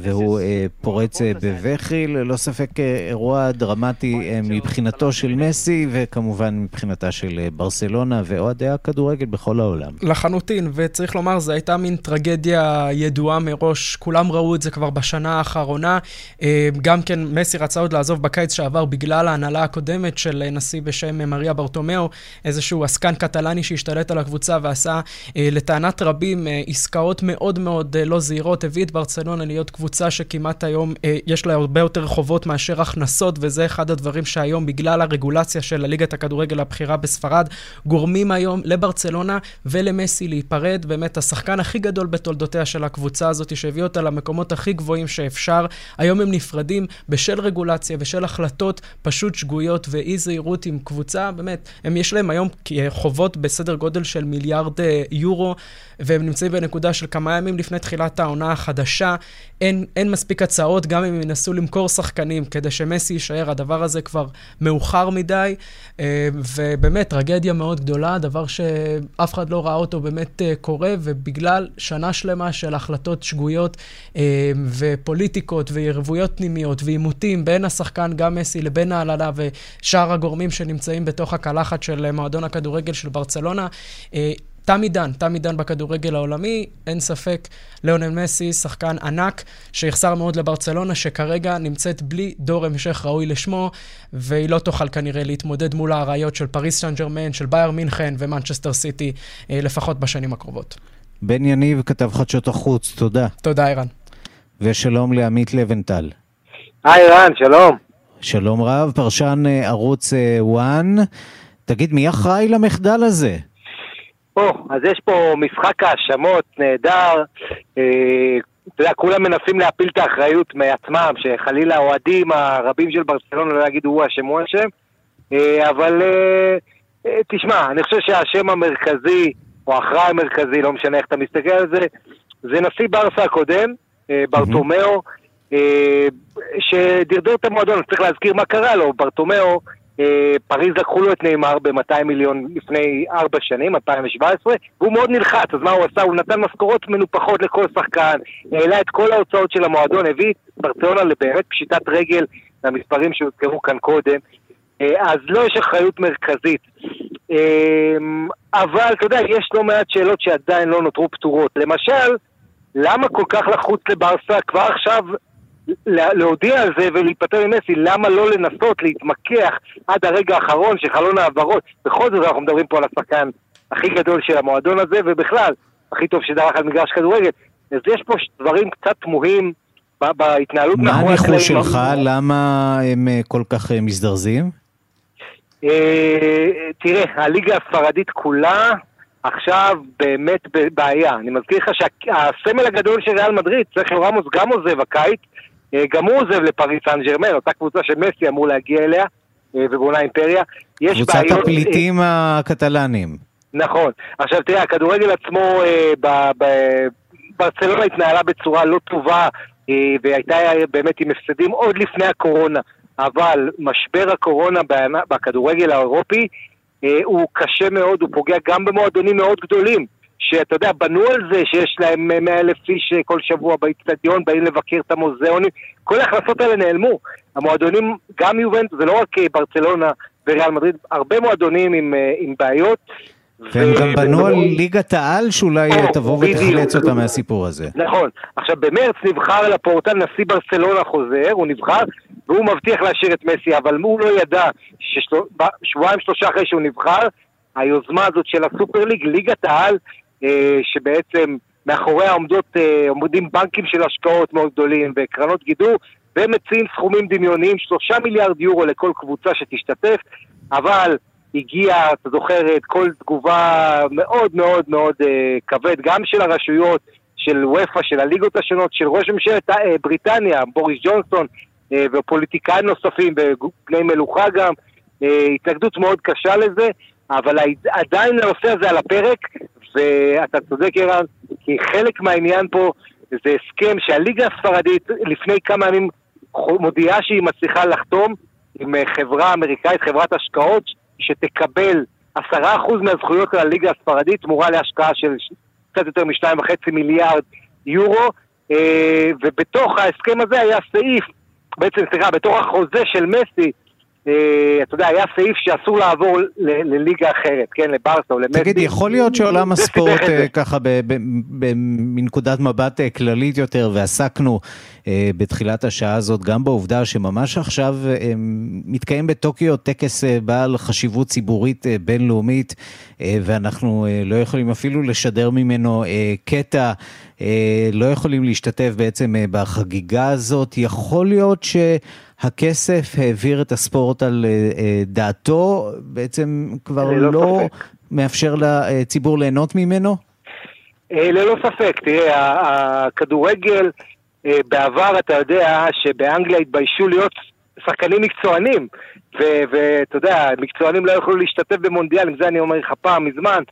והוא אה, פורץ אה, בבכי. ללא ספק אה, אירוע דרמטי אה, מבחינתו של מסי, וכמובן מבחינתה של אה, ברסלונה ואוהדי הכדורגל בכל העולם. לחלוטין, וצריך לומר, זו הייתה מין טרגדיה ידועה מראש, כולם ראו את זה כבר בשנה האחרונה. אה, גם כן, מסי רצה עוד לעזוב בקיץ שעבר בגלל ההנהלה הקודמת של נשיא בשם מריה ברטומיאו, איזשהו עסקן קטלני שהשתלט על הקבוצה ועשה, אה, לטענת רבים, אה, עסקאות מאוד מאוד לא זהירות, הביא את ברצלונה להיות קבוצה שכמעט היום יש לה הרבה יותר חובות מאשר הכנסות, וזה אחד הדברים שהיום, בגלל הרגולציה של הליגת הכדורגל הבכירה בספרד, גורמים היום לברצלונה ולמסי להיפרד. באמת, השחקן הכי גדול בתולדותיה של הקבוצה הזאת, שהביא אותה למקומות הכי גבוהים שאפשר. היום הם נפרדים בשל רגולציה ושל החלטות פשוט שגויות ואי זהירות עם קבוצה, באמת, הם יש להם היום חובות בסדר גודל של מיליארד יורו, והם נמצאים בנקודה של כמה ימים לפני תחילת העונה החדשה. אין, אין מספיק הצעות, גם אם ינסו למכור שחקנים כדי שמסי יישאר, הדבר הזה כבר מאוחר מדי, ובאמת, טרגדיה מאוד גדולה, דבר שאף אחד לא ראה אותו באמת קורה, ובגלל שנה שלמה של החלטות שגויות ופוליטיקות ויריבויות פנימיות ועימותים בין השחקן, גם מסי, לבין ההנהלה ושאר הגורמים שנמצאים בתוך הקלחת של מועדון הכדורגל של ברצלונה, תם עידן, תם עידן בכדורגל העולמי, אין ספק, ליאונל מסי, שחקן ענק, שיחסר מאוד לברצלונה, שכרגע נמצאת בלי דור המשך ראוי לשמו, והיא לא תוכל כנראה להתמודד מול האריות של פריס סן ג'רמן, של באיירן מינכן ומנצ'סטר סיטי, לפחות בשנים הקרובות. בן יניב, כתב חדשות החוץ, תודה. תודה, ערן. ושלום לעמית לבנטל. היי, ערן, שלום. שלום רב, פרשן ערוץ 1. תגיד, מי אחראי למחדל הזה? או, אז יש פה משחק האשמות נהדר. אה, אתה יודע, כולם מנסים להפיל את האחריות מעצמם, שחלילה האוהדים הרבים של ברצלונה לא יגידו הוא אשם, הוא אשם. אה, אבל אה, תשמע, אני חושב שהשם המרכזי, או האחראי המרכזי, לא משנה איך אתה מסתכל על זה, זה נשיא ברסה הקודם, ברטומיאו, שדרדר את המועדון, צריך להזכיר מה קרה לו, ברטומיאו פריז לקחו לו את נאמר ב-200 מיליון לפני 4 שנים, 2017, והוא מאוד נלחץ, אז מה הוא עשה? הוא נתן משכורות מנופחות לכל שחקן, העלה את כל ההוצאות של המועדון, הביא את ברצלונה לבאמת פשיטת רגל למספרים שהוזכרו כאן קודם, אז לא יש אחריות מרכזית. אבל אתה יודע, יש לא מעט שאלות שעדיין לא נותרו פתורות. למשל, למה כל כך לחוץ לברסה כבר עכשיו להודיע על זה ולהיפטר ממסי, למה לא לנסות להתמקח עד הרגע האחרון של חלון העברות? בכל זאת אנחנו מדברים פה על השחקן הכי גדול של המועדון הזה, ובכלל, הכי טוב שדרך על מגרש כדורגל. אז יש פה דברים קצת תמוהים בהתנהלות מה הניחוש שלך? למה הם כל כך מזדרזים? תראה, הליגה הספרדית כולה עכשיו באמת בבעיה. אני מזכיר לך שהסמל הגדול של ריאל מדריד, סרחיו רמוס, גם עוזב הקיץ, גם הוא עוזב לפריס סן ג'רמן, אותה קבוצה שמסי אמור להגיע אליה, ובונה אימפריה. קבוצת בעיות... הפליטים הקטלנים. נכון. עכשיו תראה, הכדורגל עצמו ברצלונה התנהלה בצורה לא טובה, והייתה באמת עם הפסדים עוד לפני הקורונה. אבל משבר הקורונה בכדורגל האירופי הוא קשה מאוד, הוא פוגע גם במועדונים מאוד גדולים, שאתה יודע, בנו על זה שיש להם 100 אלף איש כל שבוע באיצטדיון, באים לבקר את המוזיאונים, כל ההכנסות האלה נעלמו. המועדונים, גם יובנטוס, זה לא רק ברצלונה וריאל מדריד, הרבה מועדונים עם, עם בעיות. והם גם בנו על ליגת העל שאולי תבוא ותחלץ אותה מהסיפור הזה. נכון. עכשיו במרץ נבחר לפורטל נשיא ברצלונה חוזר, הוא נבחר, והוא מבטיח להשאיר את מסי, אבל הוא לא ידע ששבועיים שלושה אחרי שהוא נבחר, היוזמה הזאת של הסופר ליג, ליגת העל, אה, שבעצם מאחוריה עומדות, אה, עומדים בנקים של השקעות מאוד גדולים וקרנות גידור, והם מציעים סכומים דמיוניים, שלושה מיליארד יורו לכל קבוצה שתשתתף, אבל הגיע, אתה זוכר, את כל תגובה מאוד מאוד מאוד אה, כבד, גם של הרשויות, של וופא, של הליגות השונות, של ראש ממשלת אה, בריטניה, בוריס ג'ונסון, אה, ופוליטיקאים נוספים, ובני מלוכה גם, אה, התנגדות מאוד קשה לזה, אבל עדיין הנושא הזה על הפרק, ואתה צודק ערן, כי חלק מהעניין פה זה הסכם שהליגה הספרדית לפני כמה ימים מודיעה שהיא מצליחה לחתום עם אה, חברה אמריקאית, חברת השקעות, שתקבל עשרה אחוז מהזכויות של הליגה הספרדית תמורה להשקעה של קצת יותר משתיים וחצי מיליארד יורו, אה, ובתוך ההסכם הזה היה סעיף, בעצם סליחה, בתוך החוזה של מסי, אתה יודע, היה סעיף שאסור לעבור לליגה אחרת, כן, לברסה או למסי. תגיד, יכול להיות שעולם הספורט אה, ככה מנקודת מבט כללית יותר, ועסקנו בתחילת השעה הזאת גם בעובדה שממש עכשיו מתקיים בטוקיו טקס בעל חשיבות ציבורית בינלאומית, ואנחנו לא יכולים אפילו לשדר ממנו קטע, לא יכולים להשתתף בעצם בחגיגה הזאת. יכול להיות ש... הכסף העביר את הספורט על אה, אה, דעתו, בעצם כבר לא, לא מאפשר לציבור ליהנות ממנו? אה, ללא ספק, תראה, הכדורגל, בעבר אתה יודע שבאנגליה התביישו להיות שחקנים מקצוענים, ואתה יודע, מקצוענים לא יכלו להשתתף במונדיאל, עם זה אני אומר לך פעם, מזמן.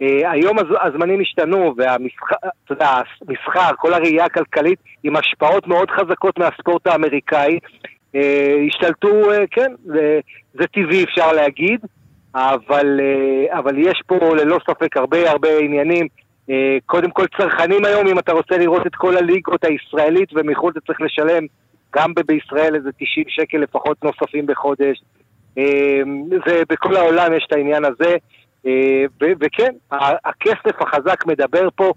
היום הזמנים השתנו, והמסחר, כל הראייה הכלכלית, עם השפעות מאוד חזקות מהספורט האמריקאי, השתלטו, אה, כן, זה, זה טבעי אפשר להגיד, אבל, אה, אבל יש פה ללא ספק הרבה הרבה עניינים. קודם כל צרכנים היום, אם אתה רוצה לראות את כל הליגות הישראלית ומחו"ל אתה צריך לשלם גם בישראל איזה 90 שקל לפחות נוספים בחודש. ובכל העולם יש את העניין הזה. וכן, הכסף החזק מדבר פה.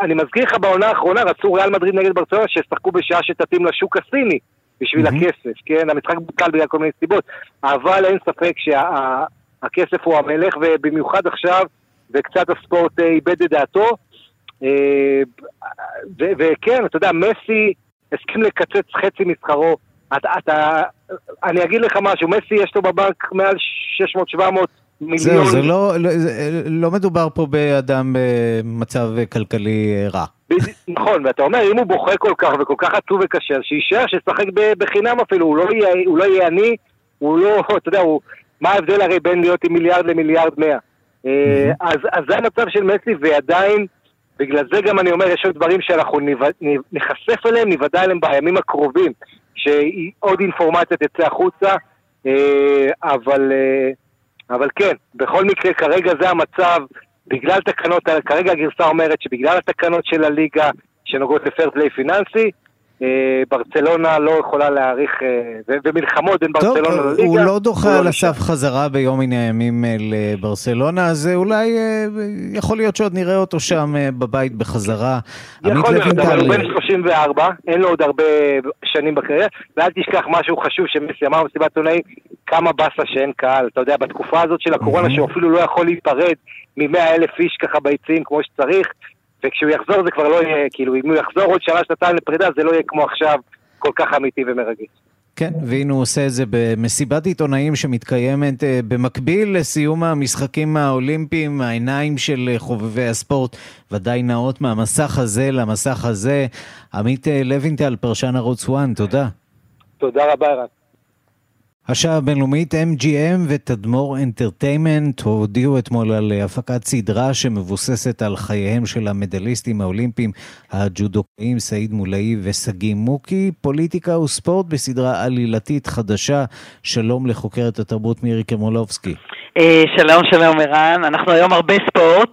אני מזכיר לך בעונה האחרונה, רצו ריאל מדריד נגד ברצלונה שישחקו בשעה שתתאים לשוק הסיני. בשביל mm-hmm. הכסף, כן? המשחק בוטל בגלל כל מיני סיבות, אבל אין ספק שהכסף שה, הוא המלך, ובמיוחד עכשיו, וקצת הספורט אה, איבד את דעתו. אה, וכן, אתה יודע, מסי הסכים לקצץ חצי משכרו. אתה, אתה, אני אגיד לך משהו, מסי יש לו בבנק מעל 600-700 מיליון. זהו, זה לא, לא, לא מדובר פה באדם במצב כלכלי רע. נכון, ואתה אומר, אם הוא בוכה כל כך וכל כך עצוב וקשה, שיישאר, שישחק בחינם אפילו, הוא לא יהיה, הוא לא יהיה עני, הוא לא, אתה יודע, הוא, מה ההבדל הרי בין להיות עם מיליארד למיליארד מאה? אה, אז, אז זה המצב של מסי, ועדיין, בגלל זה גם אני אומר, יש עוד דברים שאנחנו נחשף אליהם, נוודא אליהם בימים הקרובים, שעוד אינפורמציה תצא החוצה, אה, אבל, אה, אבל כן, בכל מקרה, כרגע זה המצב. בגלל תקנות, כרגע הגרסה אומרת שבגלל התקנות של הליגה שנוגעות לפייר פליי פיננסי, ברצלונה לא יכולה להעריך, אה, ומלחמות בין ברצלונה לליגה. טוב, הוא לא דוחה על הסף חזרה ביום מן הימים לברצלונה, אז אולי יכול להיות שעוד נראה אותו שם בבית בחזרה. יכול להיות, אבל הוא בן 34, אין לו עוד הרבה שנים בקריירה, ואל תשכח משהו חשוב שמסי אמר במסיבת עיתונאים, כמה באסה שאין קהל. אתה יודע, בתקופה הזאת של הקורונה, שהוא אפילו לא יכול להיפרד מ-100 אלף איש ככה ביציעים כמו שצריך, וכשהוא יחזור זה כבר לא יהיה, כאילו, אם הוא יחזור עוד שנה, שנתיים לפרידה, זה לא יהיה כמו עכשיו כל כך אמיתי ומרגש. כן, והנה הוא עושה את זה במסיבת עיתונאים שמתקיימת אה, במקביל לסיום המשחקים האולימפיים, העיניים של אה, חובבי הספורט ודאי נעות מהמסך הזה למסך הזה. עמית אה, לוינטל, פרשן ערוץ 1, תודה. תודה רבה, ערן. השעה הבינלאומית MGM ותדמור אנטרטיימנט הודיעו אתמול על הפקת סדרה שמבוססת על חייהם של המדליסטים האולימפיים הג'ודוקאים סעיד מולאי ושגיא מוקי, פוליטיקה וספורט בסדרה עלילתית חדשה. שלום לחוקרת התרבות מירי קרמולובסקי. אה, שלום, שלום ערן. אנחנו היום הרבה ספורט.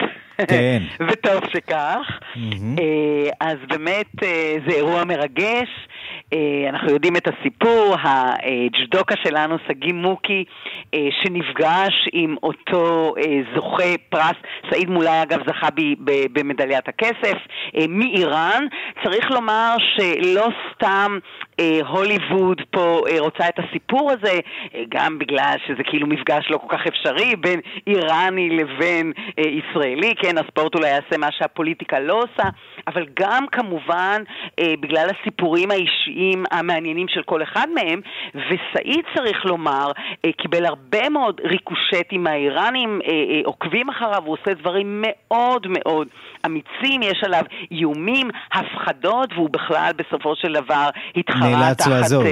כן. וטוב שכך. Mm-hmm. אז באמת זה אירוע מרגש. אנחנו יודעים את הסיפור, הג'דוקה שלנו, שגיא מוקי, שנפגש עם אותו זוכה פרס, סעיד מולאי אגב זכה במדליית הכסף, מאיראן. צריך לומר שלא סתם הוליווד פה רוצה את הסיפור הזה, גם בגלל שזה כאילו מפגש לא כל כך אפשרי בין איראני לבין אה, ישראלי, כן, הספורט אולי יעשה מה שהפוליטיקה לא עושה, אבל גם כמובן אה, בגלל הסיפורים האישיים המעניינים של כל אחד מהם, וסעיד צריך לומר, אה, קיבל הרבה מאוד ריקושטים מהאיראנים, אה, אה, עוקבים אחריו, הוא עושה דברים מאוד מאוד אמיצים, יש עליו איומים, הפחדות, והוא בכלל בסופו של דבר התחרה תחת... לעזוב.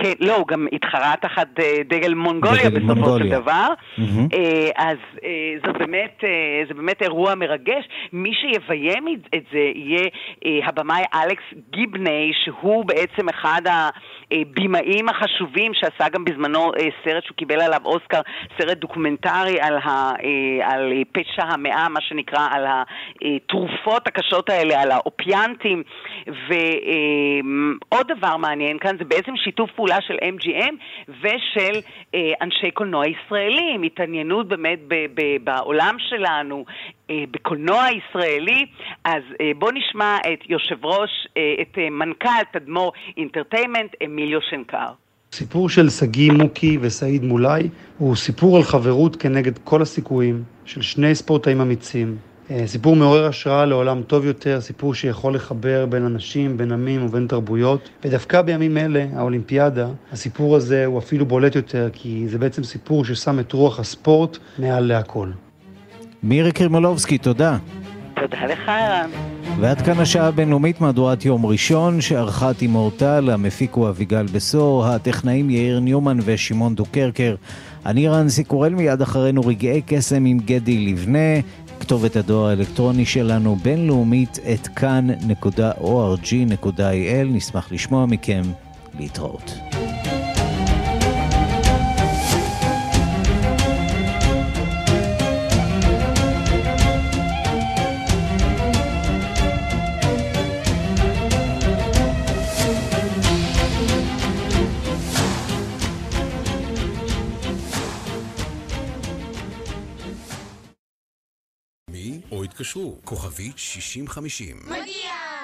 אה, כן, לא, הוא גם התחרה תחת אה, דגל מונגוליה בסופו מונגוליה. של דבר. Mm-hmm. אז זה באמת, זה באמת אירוע מרגש. מי שיביים את זה יהיה הבמאי אלכס גיבני, שהוא בעצם אחד הבימאים החשובים, שעשה גם בזמנו סרט שהוא קיבל עליו אוסקר, סרט דוקומנטרי על, ה, על פשע המאה, מה שנקרא, על התרופות הקשות האלה, על האופיאנטים. ועוד דבר מעניין כאן, זה בעצם שיתוף פעולה. פעולה של MGM ושל אה, אנשי קולנוע ישראלים, התעניינות באמת ב- ב- בעולם שלנו, אה, בקולנוע ישראלי. אז אה, בואו נשמע את יושב ראש, אה, את אה, מנכ"ל תדמור אינטרטיימנט, אמיליו שנקר. סיפור של שגיא מוקי וסעיד מולאי הוא סיפור על חברות כנגד כל הסיכויים של שני ספורטאים אמיצים, סיפור מעורר השראה לעולם טוב יותר, סיפור שיכול לחבר בין אנשים, בין עמים ובין תרבויות. ודווקא בימים אלה, האולימפיאדה, הסיפור הזה הוא אפילו בולט יותר, כי זה בעצם סיפור ששם את רוח הספורט מעל להכל. מירי קרימולובסקי, תודה. תודה לך, ערן. ועד כאן השעה הבינלאומית מהדורת יום ראשון, שערכה תימורטל, המפיק הוא אביגל בשור, הטכנאים יאיר ניומן ושמעון דוקרקר. אני רנסי קורל מיד אחרינו רגעי קסם עם גדי לבנה. כתובת הדואר האלקטרוני שלנו בינלאומית את כאן.org.il נשמח לשמוע מכם. להתראות. התקשרו, כוכבית 6050. מגיע!